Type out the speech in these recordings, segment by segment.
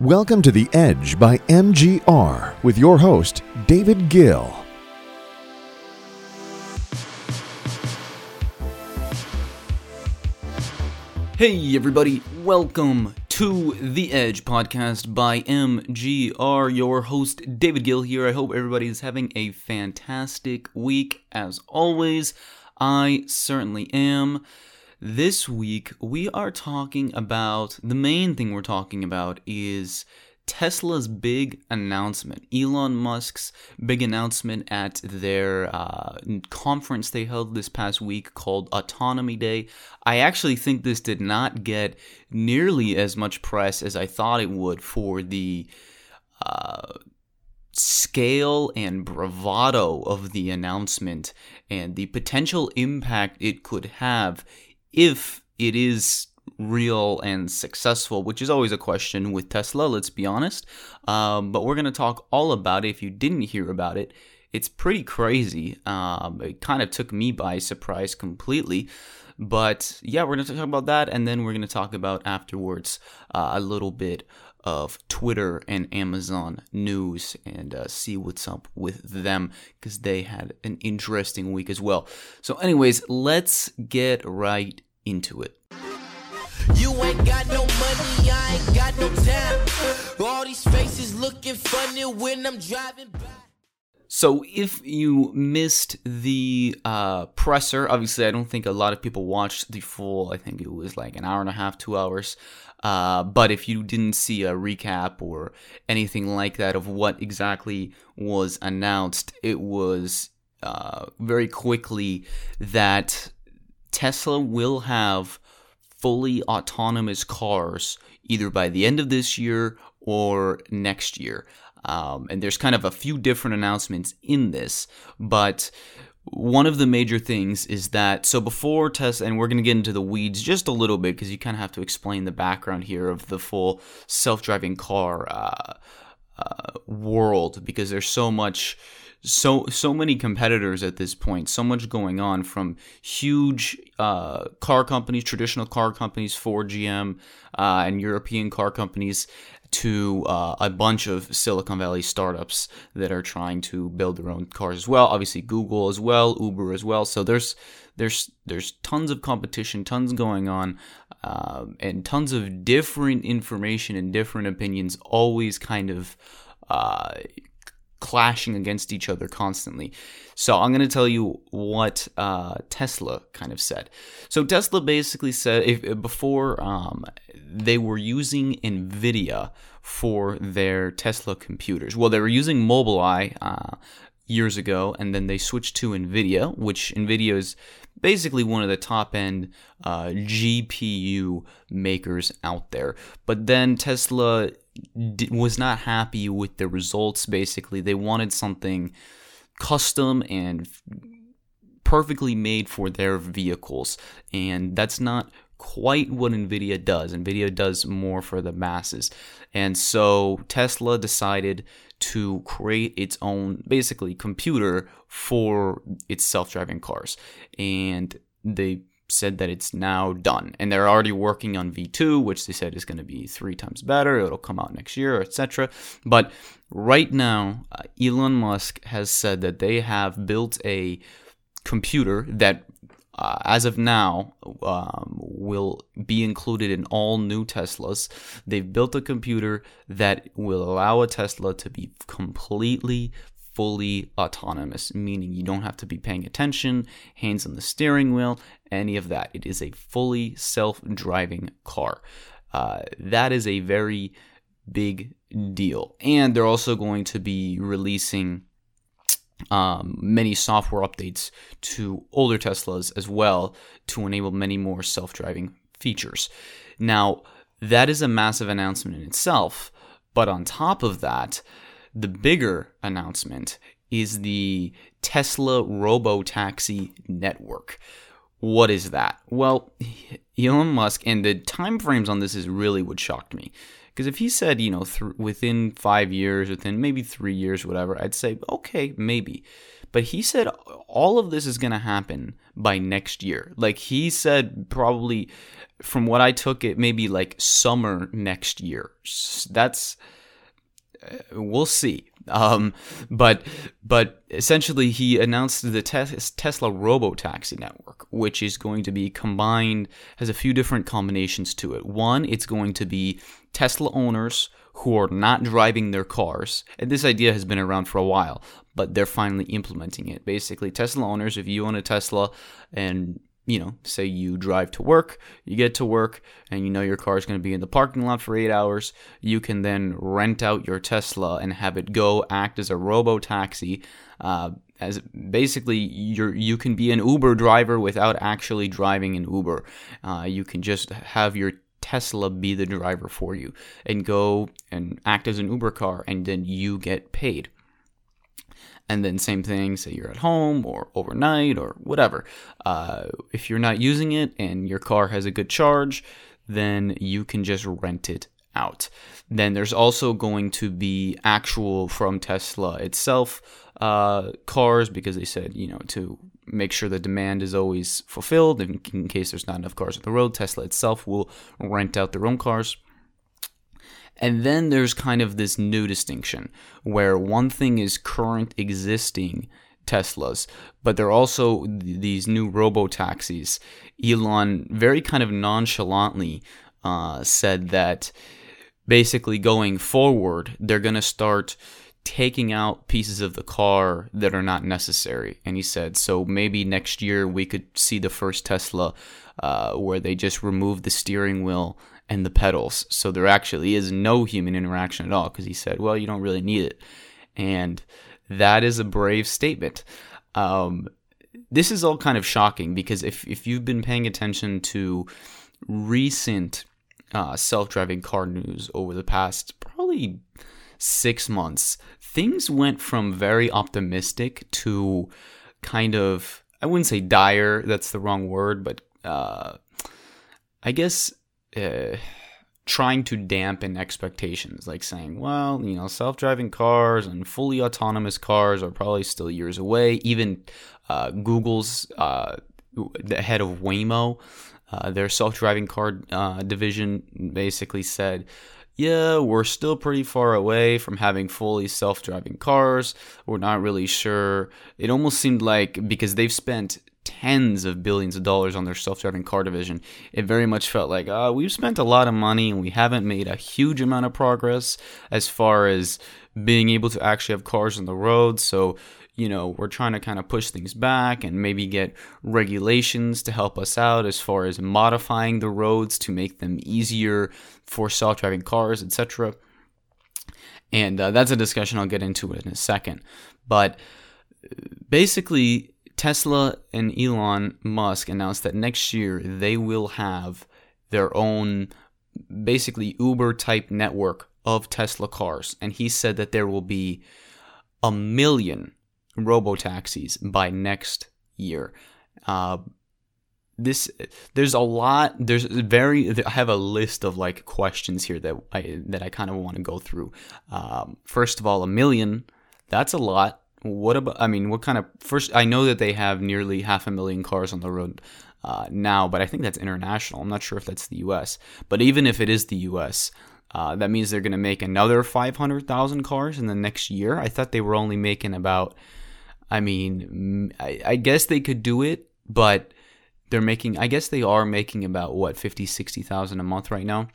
Welcome to The Edge by MGR with your host, David Gil. Hey, everybody, welcome to The Edge podcast by MGR. Your host, David Gil, here. I hope everybody is having a fantastic week. As always, I certainly am. This week, we are talking about the main thing we're talking about is Tesla's big announcement, Elon Musk's big announcement at their uh, conference they held this past week called Autonomy Day. I actually think this did not get nearly as much press as I thought it would for the uh, scale and bravado of the announcement and the potential impact it could have if it is real and successful, which is always a question with Tesla, let's be honest. Um, but we're going to talk all about it. If you didn't hear about it, it's pretty crazy. Um, it kind of took me by surprise completely. But yeah, we're going to talk about that. And then we're going to talk about afterwards uh, a little bit of Twitter and Amazon news and uh, see what's up with them because they had an interesting week as well. So, anyways, let's get right into it. You ain't got no money, I ain't got no time. All these faces looking funny when I'm driving by. So, if you missed the uh, presser, obviously, I don't think a lot of people watched the full. I think it was like an hour and a half, two hours. Uh, but if you didn't see a recap or anything like that of what exactly was announced, it was uh, very quickly that Tesla will have fully autonomous cars either by the end of this year or next year. Um, and there's kind of a few different announcements in this, but one of the major things is that so before Tesla, and we're going to get into the weeds just a little bit because you kind of have to explain the background here of the full self-driving car uh, uh, world because there's so much so so many competitors at this point, so much going on from huge uh, car companies, traditional car companies, Ford, GM, uh, and European car companies, to uh, a bunch of Silicon Valley startups that are trying to build their own cars as well. Obviously, Google as well, Uber as well. So there's there's there's tons of competition, tons going on, uh, and tons of different information and different opinions. Always kind of uh, clashing against each other constantly. So I'm going to tell you what uh, Tesla kind of said. So Tesla basically said if, before um, they were using NVIDIA for their Tesla computers. Well, they were using Mobileye uh, years ago, and then they switched to NVIDIA, which NVIDIA is basically one of the top end uh, GPU makers out there. But then Tesla was not happy with the results. Basically, they wanted something custom and perfectly made for their vehicles, and that's not quite what Nvidia does. Nvidia does more for the masses. And so Tesla decided to create its own basically computer for its self-driving cars. And they said that it's now done. And they're already working on V2 which they said is going to be 3 times better. It'll come out next year etc but right now uh, Elon Musk has said that they have built a computer that uh, as of now, um, will be included in all new Teslas. They've built a computer that will allow a Tesla to be completely fully autonomous, meaning you don't have to be paying attention, hands on the steering wheel, any of that. It is a fully self driving car. Uh, that is a very big deal. And they're also going to be releasing um, many software updates to older Teslas as well to enable many more self driving features. Now, that is a massive announcement in itself. But on top of that, the bigger announcement is the Tesla Robotaxi network. What is that? Well, Elon Musk and the time frames on this is really what shocked me Because if he said, you know, th- within five years, within maybe three years, whatever, I'd say, okay, maybe. But he said all of this is going to happen by next year. Like he said, probably from what I took it, maybe like summer next year. That's we'll see. Um, but but essentially, he announced the Tesla Robo Taxi network, which is going to be combined has a few different combinations to it. One, it's going to be Tesla owners who are not driving their cars, and this idea has been around for a while, but they're finally implementing it. Basically, Tesla owners, if you own a Tesla and you know, say you drive to work, you get to work, and you know your car is going to be in the parking lot for eight hours. You can then rent out your Tesla and have it go act as a robo taxi. Uh, as basically, you you can be an Uber driver without actually driving an Uber. Uh, you can just have your Tesla be the driver for you and go and act as an Uber car, and then you get paid. And then same thing, say you're at home or overnight or whatever. Uh, if you're not using it and your car has a good charge, then you can just rent it out. Then there's also going to be actual from Tesla itself uh, cars because they said, you know, to make sure the demand is always fulfilled in, in case there's not enough cars on the road. Tesla itself will rent out their own cars. And then there's kind of this new distinction where one thing is current existing Teslas, but there are also these new robo taxis. Elon very kind of nonchalantly uh, said that basically going forward, they're going to start taking out pieces of the car that are not necessary. And he said, so maybe next year we could see the first Tesla uh, where they just remove the steering wheel and the pedals. So there actually is no human interaction at all because he said, well, you don't really need it. And that is a brave statement. Um, this is all kind of shocking because if, if you've been paying attention to recent uh, self driving car news over the past probably six months, things went from very optimistic to kind of, I wouldn't say dire, that's the wrong word, but uh, I guess uh, trying to dampen expectations, like saying, well, you know, self driving cars and fully autonomous cars are probably still years away. Even uh, Google's uh, the head of Waymo, uh, their self driving car uh, division, basically said, yeah, we're still pretty far away from having fully self driving cars. We're not really sure. It almost seemed like because they've spent tens of billions of dollars on their self-driving car division it very much felt like uh, we've spent a lot of money and we haven't made a huge amount of progress as far as being able to actually have cars on the road. So you know we're trying to kind of push things back and maybe get regulations to help us out as far as modifying the roads to make them easier for self-driving cars etc and uh, that's a discussion i'll get into in a second. But uh, basically Tesla and Elon Musk announced that next year they will have their own basically Uber type network of Tesla cars. And he said that there will be a million robo taxis by next year. Uh, this there's a lot there's very i have a list of like questions here that i that i kind of want to go through um, first of all a million that's a lot what about? I mean, what kind of first? I know that they have nearly half a million cars on the road uh, now, but I think that's international. I'm not sure if that's the U.S. But even if it is the U.S., uh, that means they're going to make another 500,000 cars in the next year. I thought they were only making about. I mean, I, I guess they could do it, but they're making. I guess they are making about what 50, 60,000 a month right now.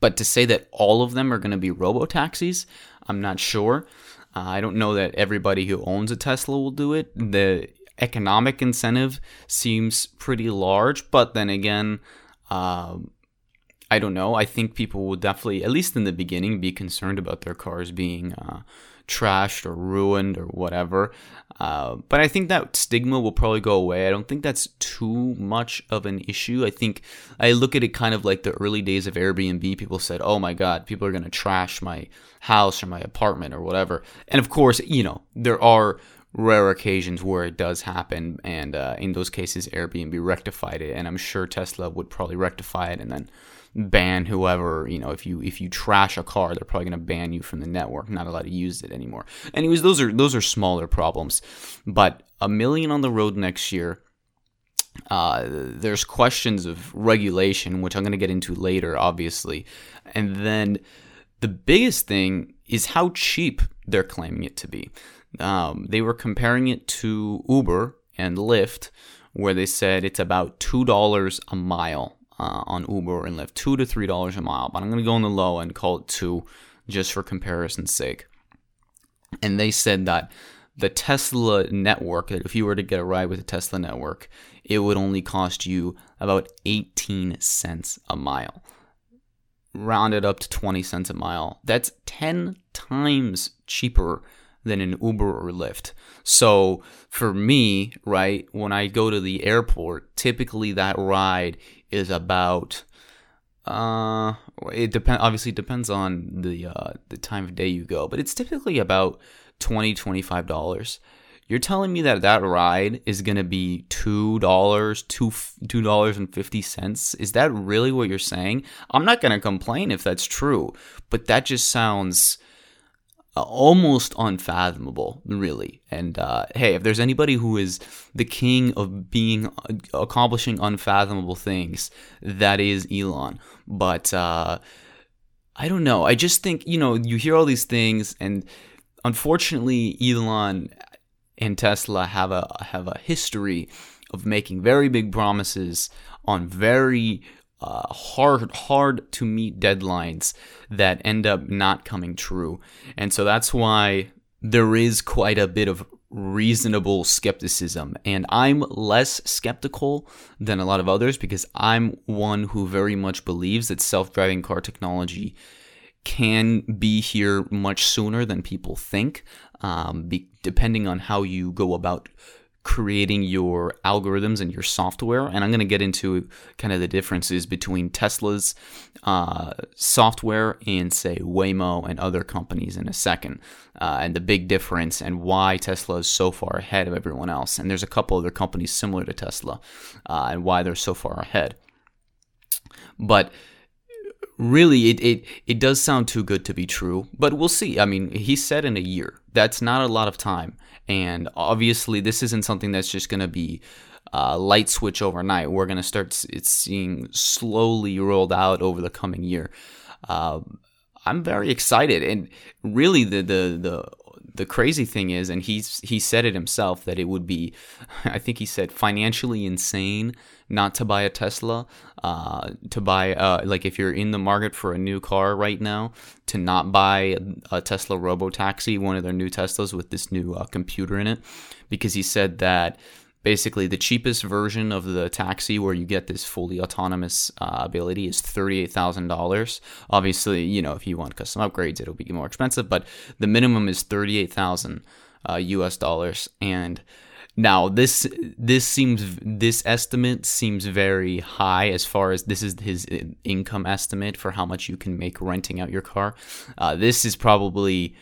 But to say that all of them are going to be robo taxis, I'm not sure. Uh, I don't know that everybody who owns a Tesla will do it. The economic incentive seems pretty large, but then again, um, I don't know. I think people will definitely, at least in the beginning, be concerned about their cars being uh, trashed or ruined or whatever. Uh, but I think that stigma will probably go away. I don't think that's too much of an issue. I think I look at it kind of like the early days of Airbnb. People said, oh my God, people are going to trash my house or my apartment or whatever. And of course, you know, there are rare occasions where it does happen. And uh, in those cases, Airbnb rectified it. And I'm sure Tesla would probably rectify it and then ban whoever you know if you if you trash a car they're probably going to ban you from the network not allowed to use it anymore. Anyways those are those are smaller problems. But a million on the road next year uh, there's questions of regulation which i'm going to get into later obviously. And then the biggest thing is how cheap they're claiming it to be. Um, they were comparing it to uber and lyft where they said it's about $2 a mile uh, on Uber and Lyft, two to three dollars a mile. But I'm gonna go on the low and call it two, just for comparison's sake. And they said that the Tesla network, that if you were to get a ride with the Tesla network, it would only cost you about 18 cents a mile. Rounded up to 20 cents a mile. That's 10 times cheaper than an Uber or Lyft. So for me, right, when I go to the airport, typically that ride is about uh it depend obviously depends on the uh the time of day you go, but it's typically about 20 25 dollars. You're telling me that that ride is going to be $2, $2.50? Is that really what you're saying? I'm not going to complain if that's true, but that just sounds almost unfathomable, really. And uh, hey, if there's anybody who is the king of being uh, accomplishing unfathomable things, that is Elon. But uh, I don't know. I just think you know you hear all these things, and unfortunately, Elon and Tesla have a have a history of making very big promises on very uh, hard hard to meet deadlines that end up not coming true. And so that's why there is quite a bit of reasonable skepticism. And i'm less skeptical than a lot of others because i'm one who very much believes that self-driving car technology can be here much sooner than people think um, be, depending on how you go about creating your algorithms and your software. And I'm going to get into kind of the differences between Tesla's uh, software and, say, Waymo and other companies in a second, uh, and the big difference and why Tesla is so far ahead of everyone else. And there's a couple other companies similar to Tesla uh, and why they're so far ahead. But really it, it it does sound too good to be true but we'll see i mean he said in a year that's not a lot of time and obviously, this isn't something that's just going to be uh, light switch overnight. We're going to start it's seeing slowly rolled out over the coming year. Uh, I'm very excited, and really the the the the crazy thing is, and he's he said it himself that it would be, I think he said financially insane not to buy a Tesla, uh, to buy uh, like if you're in the market for a new car right now, to not buy a, Tesla Robo Taxi, one of their new Teslas with this new uh, computer in it, because he said that basically the cheapest version of the taxi where you get this fully autonomous uh, ability is $38000 obviously you know if you want custom upgrades it'll be more expensive but the minimum is 38000 uh, us dollars. And now this this seems this estimate seems very high as far as this is his income estimate for how much you can make renting out your car. Uh, this is probably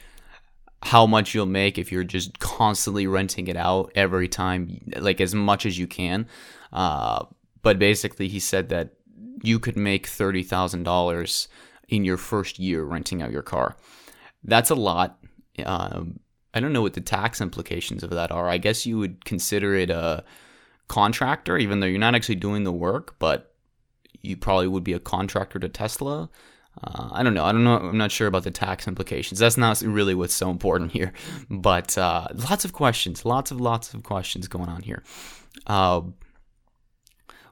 how much you'll make if you're just constantly renting it out every time, like as much as you can. Uh, but basically, he said that you could make thirty thousand dollars in your first year renting out your car. That's a lot. Um, I don't know what the tax implications of that are. I guess you would consider it a contractor, even though you're not actually doing the work, but you probably would be a contractor to Tesla. Uh, I don't know. I don't know. I'm not sure about the tax implications. That's not really what's so important here. But uh, lots of questions, lots of lots of questions going on here. Uh,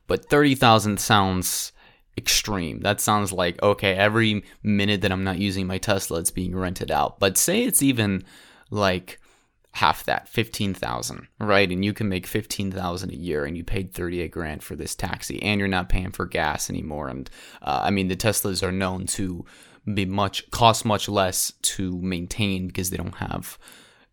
but thirty thousand sounds extreme. That sounds like okay. Every minute that I'm not using my Tesla, it's being rented out. But say it's even like half that 15,000 right? And you can make 15,000 a year and you paid 38 grand for this taxi and you're not paying for gas anymore. And uh, I mean the Teslas are known to be much cost much less to maintain because they don't have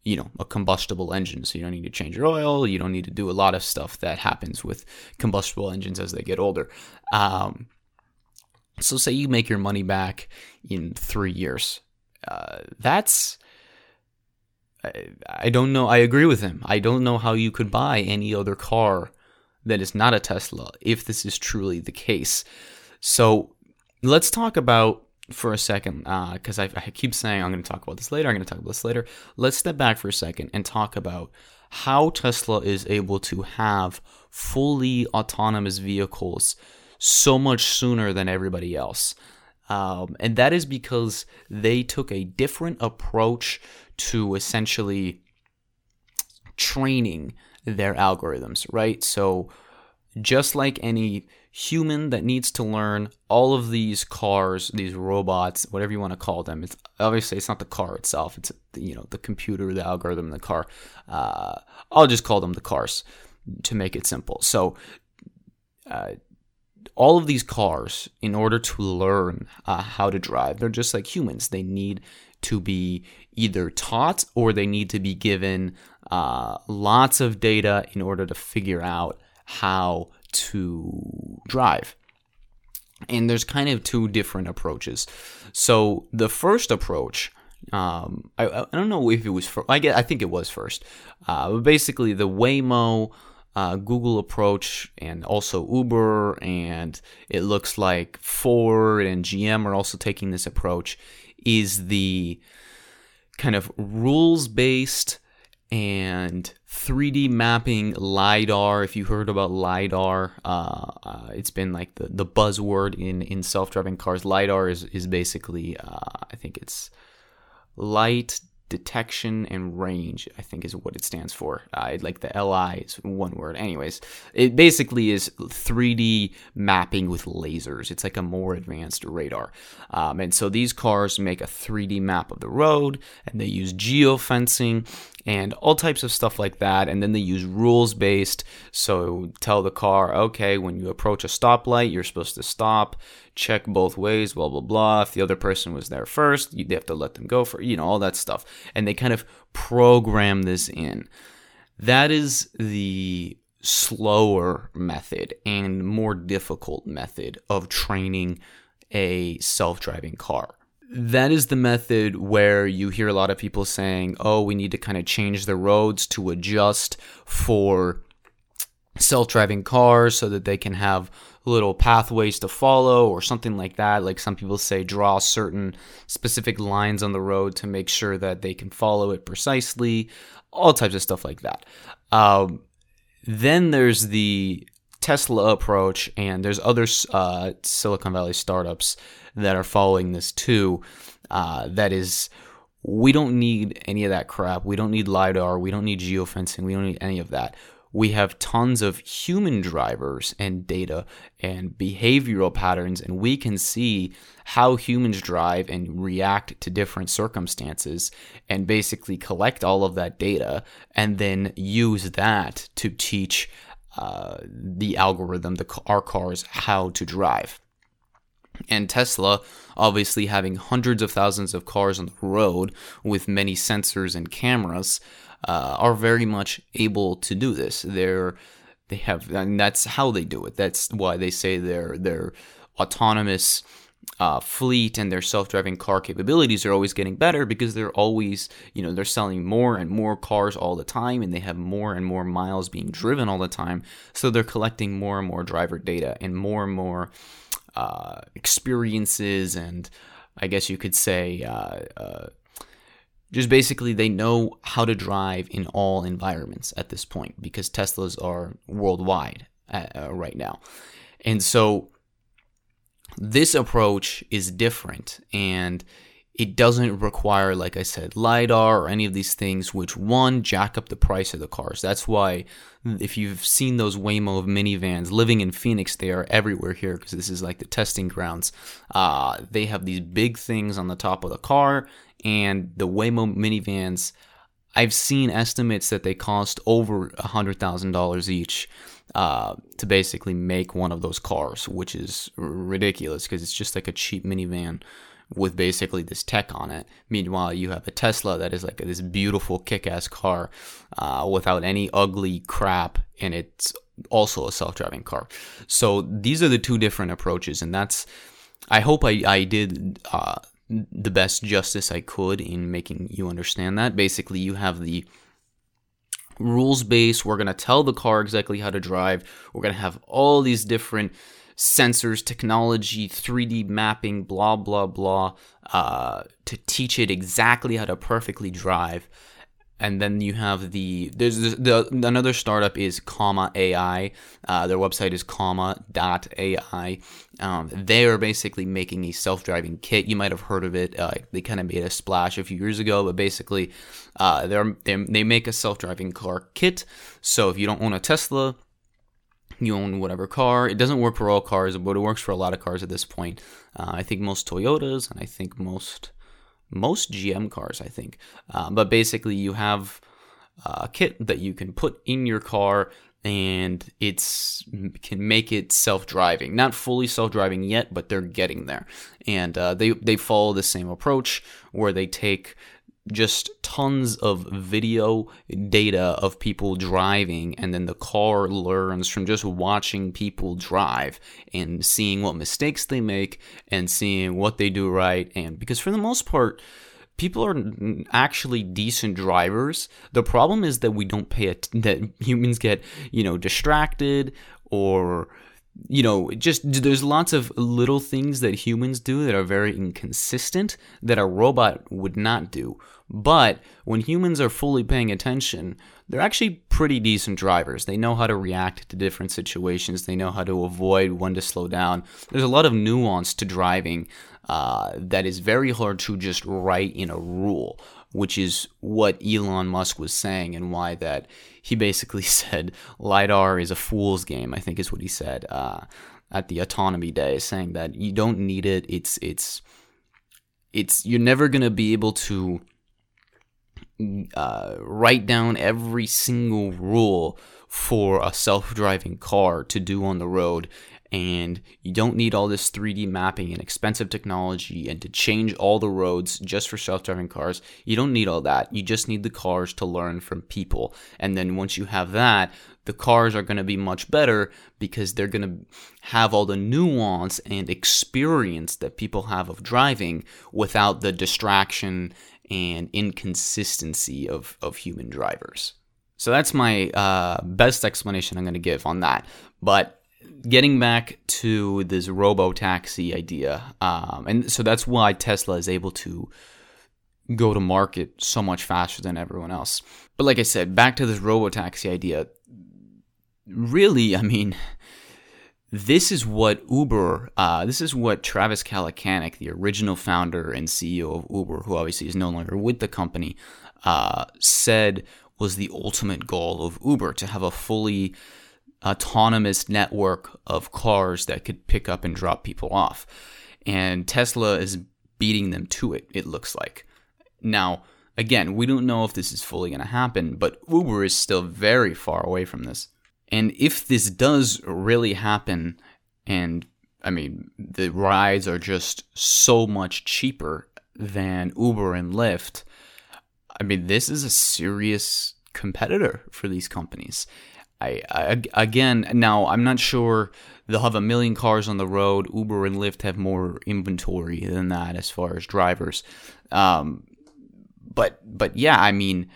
you know a combustible engine. So you don't need to change your oil. You don't need to do a lot of stuff that happens with combustible engines as they get older. Um, so say you make your money back in three years. Uh, that's I, don't know. I agree with him. I don't know how you could buy any other car that is not a Tesla if this is truly the case. So let's talk about for a second, uh, because I, I keep saying I'm going to talk about this later. I'm going to talk about this later. Let's step back for a second and talk about how Tesla is able to have fully autonomous vehicles so much sooner than everybody else. Um, and that is because they took a different approach to essentially training their algorithms, right? So, just like any human that needs to learn all of these cars, these robots, whatever you want to call them. It's obviously it's not the car itself. It's you know the computer, the algorithm, the car. Uh, I'll just call them the cars to make it simple. So. Uh, all of these cars, in order to learn uh, how to drive, they're just like humans. They need to be either taught or they need to be given uh, lots of data in order to figure out how to drive. And there's kind of two different approaches. So the first approach, um, I, I, don't know if it was first. I I think it was first. Uh, but basically, the Waymo, uh, Google approach, and also Uber, and it looks like Ford and GM are also taking this approach. Is the kind of rules based and 3D mapping lidar. If you heard about lidar, uh, uh, it's been like the, the buzzword in in self driving cars. Lidar is is basically uh, I think it's light detection and range i think is what it stands for. Uh, like the li is one word. Anyways it basically is 3d mapping with lasers. It's like a more advanced radar. Um, and so these cars make a 3d map of the road and they use geofencing and all types of stuff like that. And then they use rules based. So tell the car, okay, when you approach a stoplight, you're supposed to stop, check both ways, blah, blah, blah. If the other person was there first, you have to let them go for, you know, all that stuff. And they kind of program this in. That is the slower method and more difficult method of training a self driving car that is the method where you hear a lot of people saying, oh, we need to kind of change the roads to adjust for self driving cars so that they can have little pathways to follow or something like that. Like some people say, draw certain specific lines on the road to make sure that they can follow it precisely, all types of stuff like that. Um, then there's the Tesla approach, and there's other uh, Silicon Valley startups that are following this too. Uh, that is, we don't need any of that crap. We don't need LiDAR. We don't need geofencing. We don't need any of that. We have tons of human drivers and data and behavioral patterns, and we can see how humans drive and react to different circumstances and basically collect all of that data and then use that to teach uh, the algorithm, the our cars, how to drive. And Tesla, obviously having hundreds of thousands of cars on the road with many sensors and cameras, uh, are very much able to do this. They're they have, and that's how they do it. That's why they say they're they're autonomous uh, fleet and their self-driving car capabilities are always getting better because they're always you know they're selling more and more cars all the time and they have more and more miles being driven all the time. So they're collecting more and more driver data and more and more uh, experiences and i guess you could say uh, uh just basically they know how to drive in all environments at this point because teslas are worldwide uh, uh, right now. And so this approach is different and it doesn't require, like I said, LiDAR or any of these things, which one, jack up the price of the cars. That's why, if you've seen those Waymo minivans living in Phoenix, they are everywhere here because this is like the testing grounds. Uh, they have these big things on the top of the car, and the Waymo minivans, I've seen estimates that they cost over $100,000 each uh, to basically make one of those cars, which is ridiculous because it's just like a cheap minivan with basically this tech on it. Meanwhile, you have a Tesla that is like this beautiful kick-ass car uh, without any ugly crap, and it's also a self-driving car. So these are the two different approaches, and that's. I hope I I did. Uh, the best justice I could in making you understand that. Basically, you have the rules based. We're going to tell the car exactly how to drive. We're going to have all these different sensors, technology, 3D mapping, blah, blah, blah, uh, to teach it exactly how to perfectly drive. And then you have the there's the, the another startup is Comma AI. Uh, their website is comma.ai. Um, they are basically making a self-driving kit. You might have heard of it. Uh, they kind of made a splash a few years ago, but basically, uh, they they make a self-driving car kit. So if you don't own a Tesla, you own whatever car. It doesn't work for all cars, but it works for a lot of cars at this point. Uh, I think most Toyotas, and I think most most GM cars. I think, uh, but basically, you have a kit that you can put in your car, and it's can make it self-driving. Not fully self-driving yet, but they're getting there. And uh, they they follow the same approach where they take just tons of video data of people driving and then the car learns from just watching people drive and seeing what mistakes they make and seeing what they do right and because for the most part people are actually decent drivers the problem is that we don't pay it that humans get you know distracted or you know, just there's lots of little things that humans do that are very inconsistent that a robot would not do. But when humans are fully paying attention, they're actually pretty decent drivers. They know how to react to different situations, they know how to avoid when to slow down. There's a lot of nuance to driving uh, that is very hard to just write in a rule which is what Elon Musk was saying and why that he basically said lidar is a fool's game. I think is what he said uh, at the autonomy day, saying that you don't need it. It's it's it's you're never gonna be able to uh, write down every single rule for a self-driving car to do on the road and you don't need all this 3D mapping and expensive technology and to change all the roads just for self-driving cars. You don't need all that. You just need the cars to learn from people. And then once you have that, the cars are going to be much better because they're going to have all the nuance and experience that people have of driving without the distraction and inconsistency of, of human drivers. So that's my uh, best explanation I'm going to give on that. But getting back to this robo taxi idea, um, and so that's why Tesla is able to go to market so much faster than everyone else. But like I said, back to this robo taxi idea. Really, I mean, this is what Uber, uh, this is what Travis Kalanick, the original founder and CEO of Uber, who obviously is no longer with the company, uh, said was the ultimate goal of Uber to have a fully autonomous network of cars that could pick up and drop people off. And Tesla is beating them to it, it looks like. Now, again, we don't know if this is fully going to happen, but Uber is still very far away from this. And if this does really happen, and I mean, the rides are just so much cheaper than Uber and Lyft, I mean, this is a serious competitor for these companies. I, I, again now I'm not sure they'll have a million cars on the road. Uber and Lyft have more inventory than that as far as drivers. Um, but but yeah, I mean,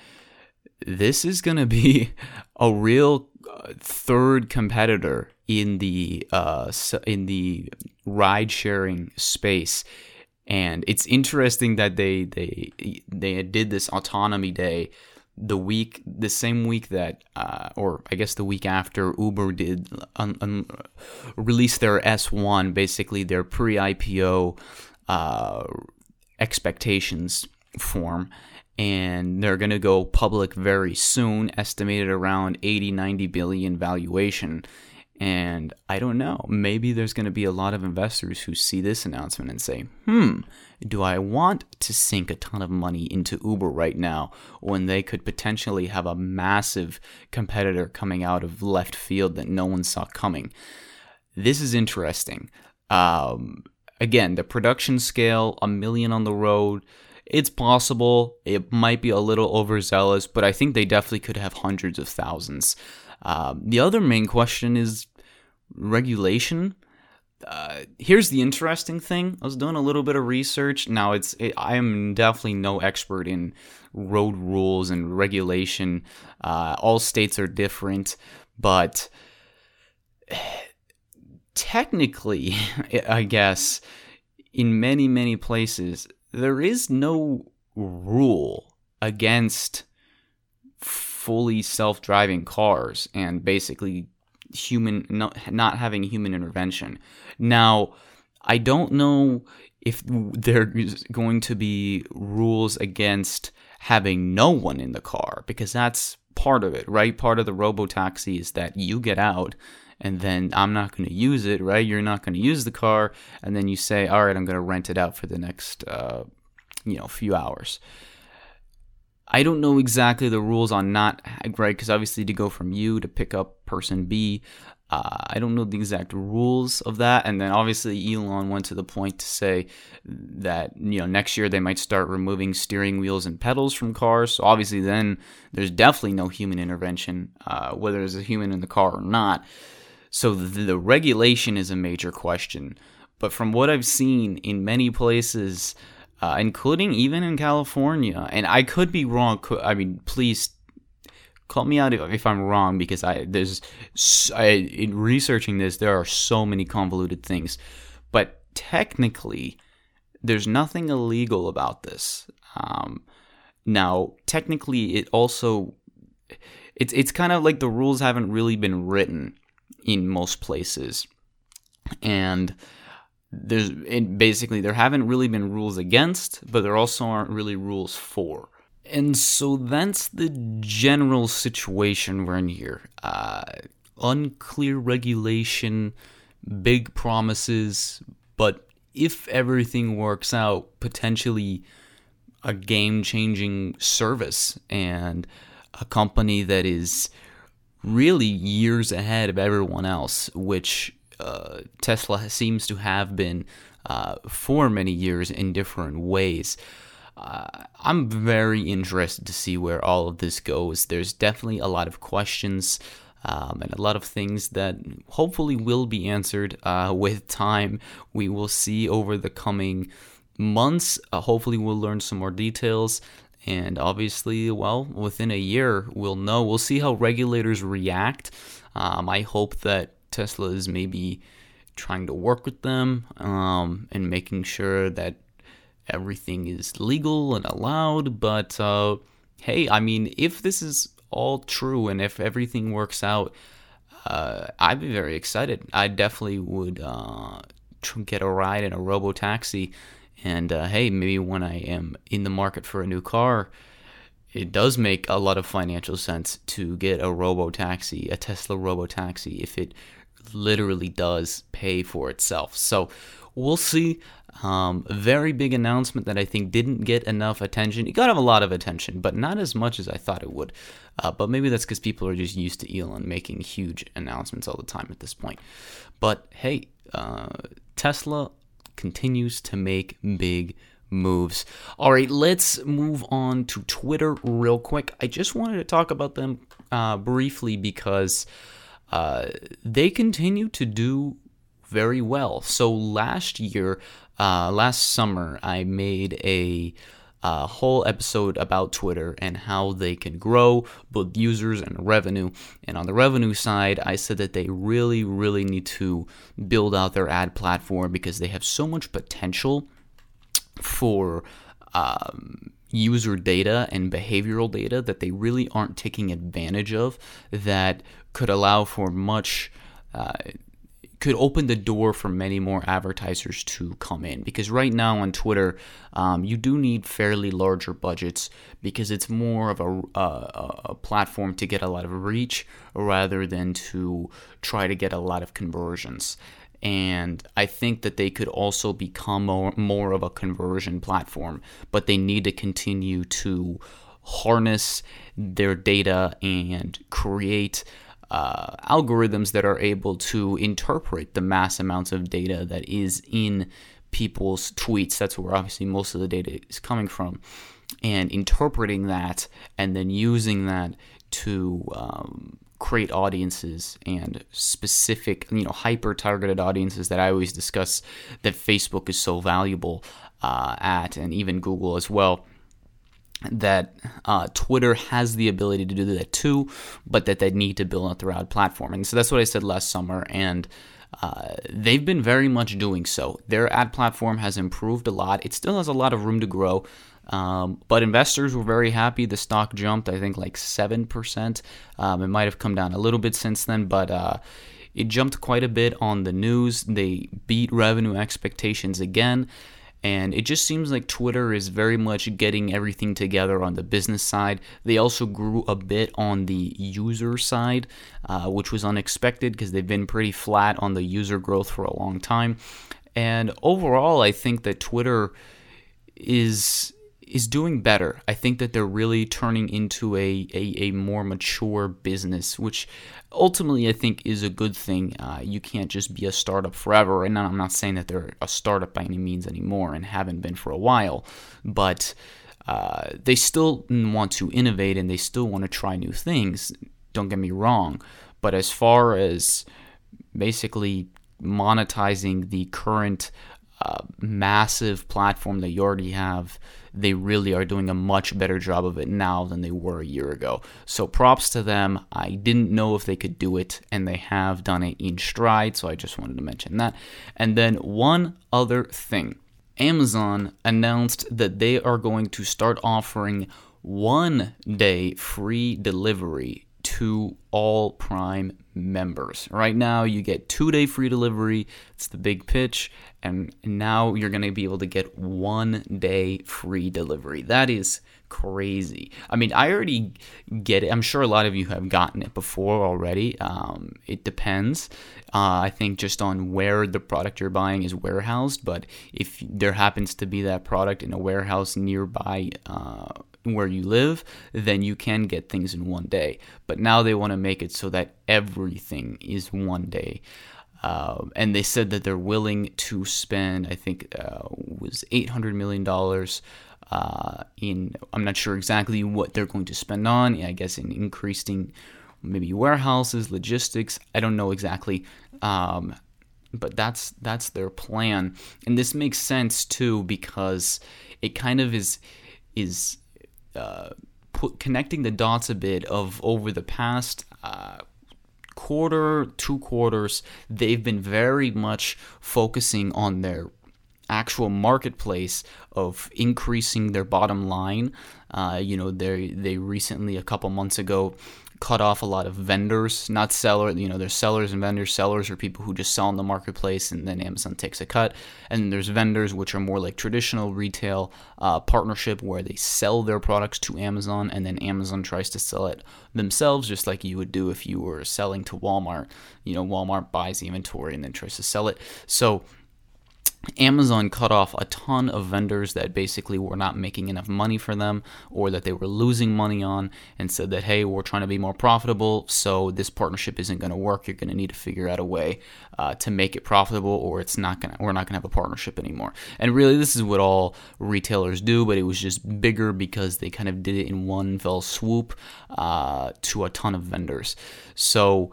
this is gonna be a real uh, third competitor in the uh, in the ride sharing space. And it's interesting that they they they did this autonomy day the week, the same week that, uh, or I guess the week after Uber did un, un, release their S1, basically their pre-IPO uh, expectations form, and they're going to go public very soon, estimated around 80, 90 billion valuation. And I don't know, maybe there's going to be a lot of investors who see this announcement and say, hmm, do I want to sink a ton of money into Uber right now when they could potentially have a massive competitor coming out of left field that no one saw coming? This is interesting. Um, again, the production scale, a million on the road. It's possible. It might be a little overzealous, but I think they definitely could have hundreds of thousands. Um, the other main question is regulation. Uh, here's the interesting thing. I was doing a little bit of research. Now, it's it, I am definitely no expert in road rules and regulation. Uh, all states are different, but technically, I guess, in many, many places, there is no rule against fully self driving cars and basically human not, not having human intervention. Now, I don't know if there's going to be rules against having no one in the car because that's part of it, right? Part of the robo taxi is that you get out and then I'm not going to use it, right? You're not going to use the car, and then you say, all right, I'm going to rent it out for the next, uh, you know, few hours. I don't know exactly the rules on not right because obviously to go from you to pick up person B, uh, I don't know the exact rules of that. And then obviously Elon went to the point to say that you know next year they might start removing steering wheels and pedals from cars. So obviously then there's definitely no human intervention, uh, whether there's a human in the car or not. So the, the regulation is a major question. But from what I've seen in many places, uh, including even in California, and I could be wrong. I mean, please call me out if, I'm wrong because I there's I, in researching this there are so many convoluted things, but technically there's nothing illegal about this. Um, now, technically, it also it's it's kind of like the rules haven't really been written in most places. And there's basically there haven't really been rules against, but there also aren't really rules for. And so that's the general situation we're in here. Uh, unclear regulation, big promises, but if everything works out, potentially a game changing service and a company that is really years ahead of everyone else, which uh, Tesla seems to have been uh, for many years in different ways. Uh, I'm very interested to see where all of this goes. There's definitely a lot of questions um, and a lot of things that hopefully will be answered uh, with time. We will see over the coming months. Uh, hopefully, we'll learn some more details. And obviously, well, within a year, we'll know. We'll see how regulators react. Um, I hope that Tesla is maybe trying to work with them um, and making sure that everything is legal and allowed. But uh, hey, I mean, if this is all true and if everything works out, uh, I'd be very excited. I definitely would uh, get a ride in a robo taxi and uh, hey, maybe when I am in the market for a new car, it does make a lot of financial sense to get a robo taxi, a Tesla robo taxi, if it literally does pay for itself. So we'll see. Um, very big announcement that I think didn't get enough attention. It got a lot of attention, but not as much as I thought it would. Uh, but maybe that's because people are just used to Elon making huge announcements all the time at this point. But hey, uh, Tesla continues to make big moves. All right, let's move on to Twitter real quick. I just wanted to talk about them uh, briefly because uh, they continue to do very well. So last year, uh, last summer, I made a a whole episode about Twitter and how they can grow both users and revenue. And on the revenue side, I said that they really, really need to build out their ad platform because they have so much potential for um, user data and behavioral data that they really aren't taking advantage of that could allow for much. Uh, could open the door for many more advertisers to come in because right now on Twitter, um, you do need fairly larger budgets because it's more of a, a, a, platform to get a lot of reach rather than to try to get a lot of conversions. And I think that they could also become more, more of a conversion platform, but they need to continue to harness their data and create uh, algorithms that are able to interpret the mass amounts of data that is in people's tweets. That's where obviously most of the data is coming from. And interpreting that and then using that to um, create audiences and specific, you know, hyper targeted audiences that I always discuss that Facebook is so valuable uh, at, and even Google as well that uh, Twitter has the ability to do that too, but that they need to build out their ad platform. And so that's what I said last summer. And uh, they've been very much doing so. Their ad platform has improved a lot. It still has a lot of room to grow. Um, but investors were very happy. The stock jumped, I think, like 7%. Um, it might have come down a little bit since then, but uh, it jumped quite a bit on the news. They beat revenue expectations again. And it just seems like Twitter is very much getting everything together on the business side. They also grew a bit on the user side, uh, which was unexpected because they've been pretty flat on the user growth for a long time. And overall, I think that Twitter is is doing better. I think that they're really turning into a, a, a more mature business, which ultimately I think is a good thing. Uh, you can't just be a startup forever. And I'm not saying that they're a startup by any means anymore and haven't been for a while, but uh, they still want to innovate and they still want to try new things. Don't get me wrong. But as far as basically monetizing the current massive platform that you already have, they really are doing a much better job of it now than they were a year ago. So props to them. I didn't know if they could do it, and they have done it in stride. So I just wanted to mention that. And then one other thing Amazon announced that they are going to start offering one day free delivery to all Prime members. Right now, you get two day free delivery. It's the big pitch. And now you're going to be able to get one day free delivery. That is crazy. I mean, I already get it. I'm sure a lot of you have gotten it before already. Um, it depends. Uh, I think just on where the product you're buying is warehoused. But if there happens to be that product in a warehouse nearby, uh, where you live, then you can get things in one day. But now they want to make it so that everything is one day. Uh, and they said that they're willing to spend, I think, uh, was eight hundred million dollars uh, in. I'm not sure exactly what they're going to spend on. I guess in increasing maybe warehouses, logistics. I don't know exactly. Um, but that's that's their plan, and this makes sense too because it kind of is is uh, put, connecting the dots a bit of over the past uh, quarter, two quarters, they've been very much focusing on their actual marketplace of increasing their bottom line. Uh, you know, they they recently a couple months ago cut off a lot of vendors, not seller. You know, there's sellers and vendors. Sellers are people who just sell in the marketplace, and then Amazon takes a cut. And there's vendors, which are more like traditional retail uh, partnership, where they sell their products to Amazon, and then Amazon tries to sell it themselves, just like you would do if you were selling to Walmart. You know, Walmart buys the inventory and then tries to sell it. So Amazon cut off a ton of vendors that basically were not making enough money for them or that they were losing money on and said that, hey, we're trying to be more profitable, so this partnership isn't going to work. You're going to need to figure out a way uh, to make it profitable or it's not going to, we're not going to have a partnership anymore. And really, this is what all retailers do, but it was just bigger because they kind of did it in one fell swoop uh, to a ton of vendors. So,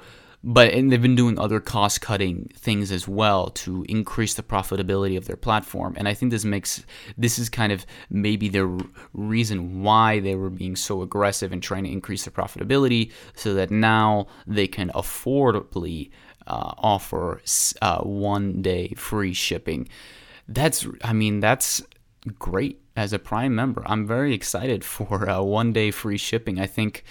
but and they've been doing other cost cutting things as well to increase the profitability of their platform. And i think this makes this is kind of maybe the reason why they were being so aggressive and trying to increase their profitability so that now they can affordably uh, offer uh, one day free shipping. That's i mean that's great as a prime member. I'm very excited for uh, one day free shipping. I think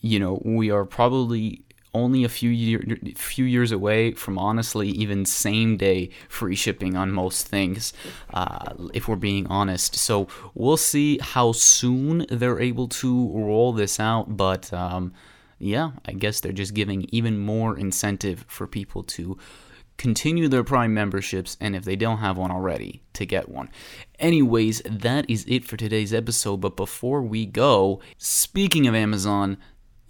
you know we are probably only a few year, few years away from honestly even same day free shipping on most things, uh, if we're being honest. So we'll see how soon they're able to roll this out, but um, yeah, I guess they're just giving even more incentive for people to continue their Prime memberships, and if they don't have one already, to get one. Anyways, that is it for today's episode. But before we go, speaking of Amazon,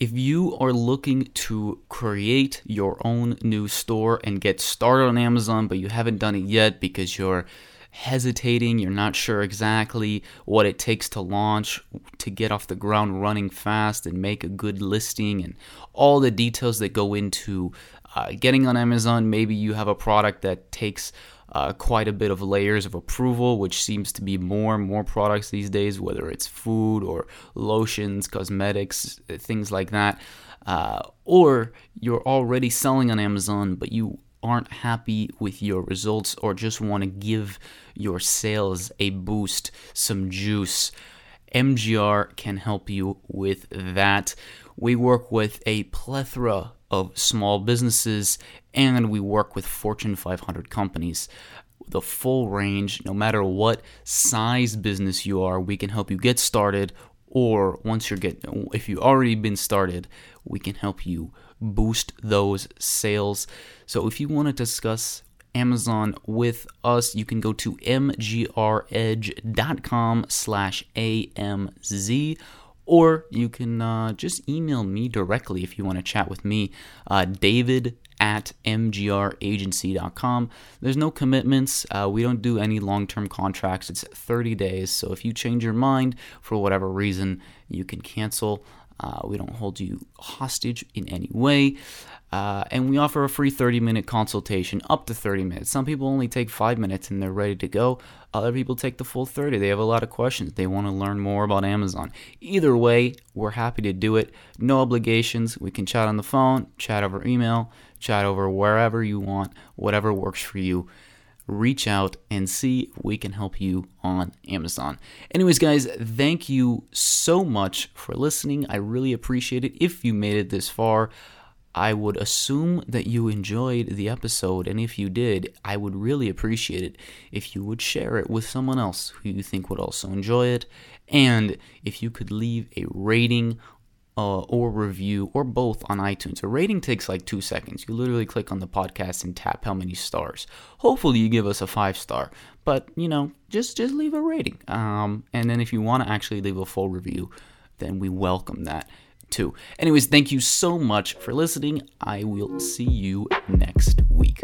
if you are looking to create your own new store and get started on Amazon, but you haven't done it yet because you're hesitating, you're not sure exactly what it takes to launch, to get off the ground running fast and make a good listing, and all the details that go into uh, getting on Amazon, maybe you have a product that takes uh, quite a bit of layers of approval, which seems to be more and more products these days, whether it's food or lotions, cosmetics, things like that. Uh, or you're already selling on Amazon, but you aren't happy with your results or just want to give your sales a boost, some juice, MGR can help you with that. We work with a plethora of small businesses and we work with Fortune 500 companies. The full range, no matter what size business you are, we can help you get started or once you're get if you already been started, we can help you boost those sales. So if you want to discuss Amazon with us, you can go to mgredge.com slash AMZ or you can uh, just email me directly if you want to chat with me, uh, David at mgragency.com. There's no commitments. Uh, we don't do any long term contracts. It's 30 days. So if you change your mind for whatever reason, you can cancel. Uh, we don't hold you hostage in any way. Uh, and we offer a free 30 minute consultation, up to 30 minutes. Some people only take five minutes and they're ready to go. Other people take the full 30. They have a lot of questions. They want to learn more about Amazon. Either way, we're happy to do it. No obligations. We can chat on the phone, chat over email, chat over wherever you want, whatever works for you reach out and see if we can help you on Amazon. Anyways, guys, thank you so much for listening. I really appreciate it. If you made it this far, I would assume that you enjoyed the episode, and if you did, I would really appreciate it if you would share it with someone else who you think would also enjoy it, and if you could leave a rating uh, or review or both on iTunes. A rating takes like two seconds. You literally click on the podcast and tap how many stars. Hopefully, you give us a five star, but you know, just just leave a rating. Um, and then if you want to actually leave a full review, then we welcome that too. Anyways, thank you so much for listening. I will see you next week.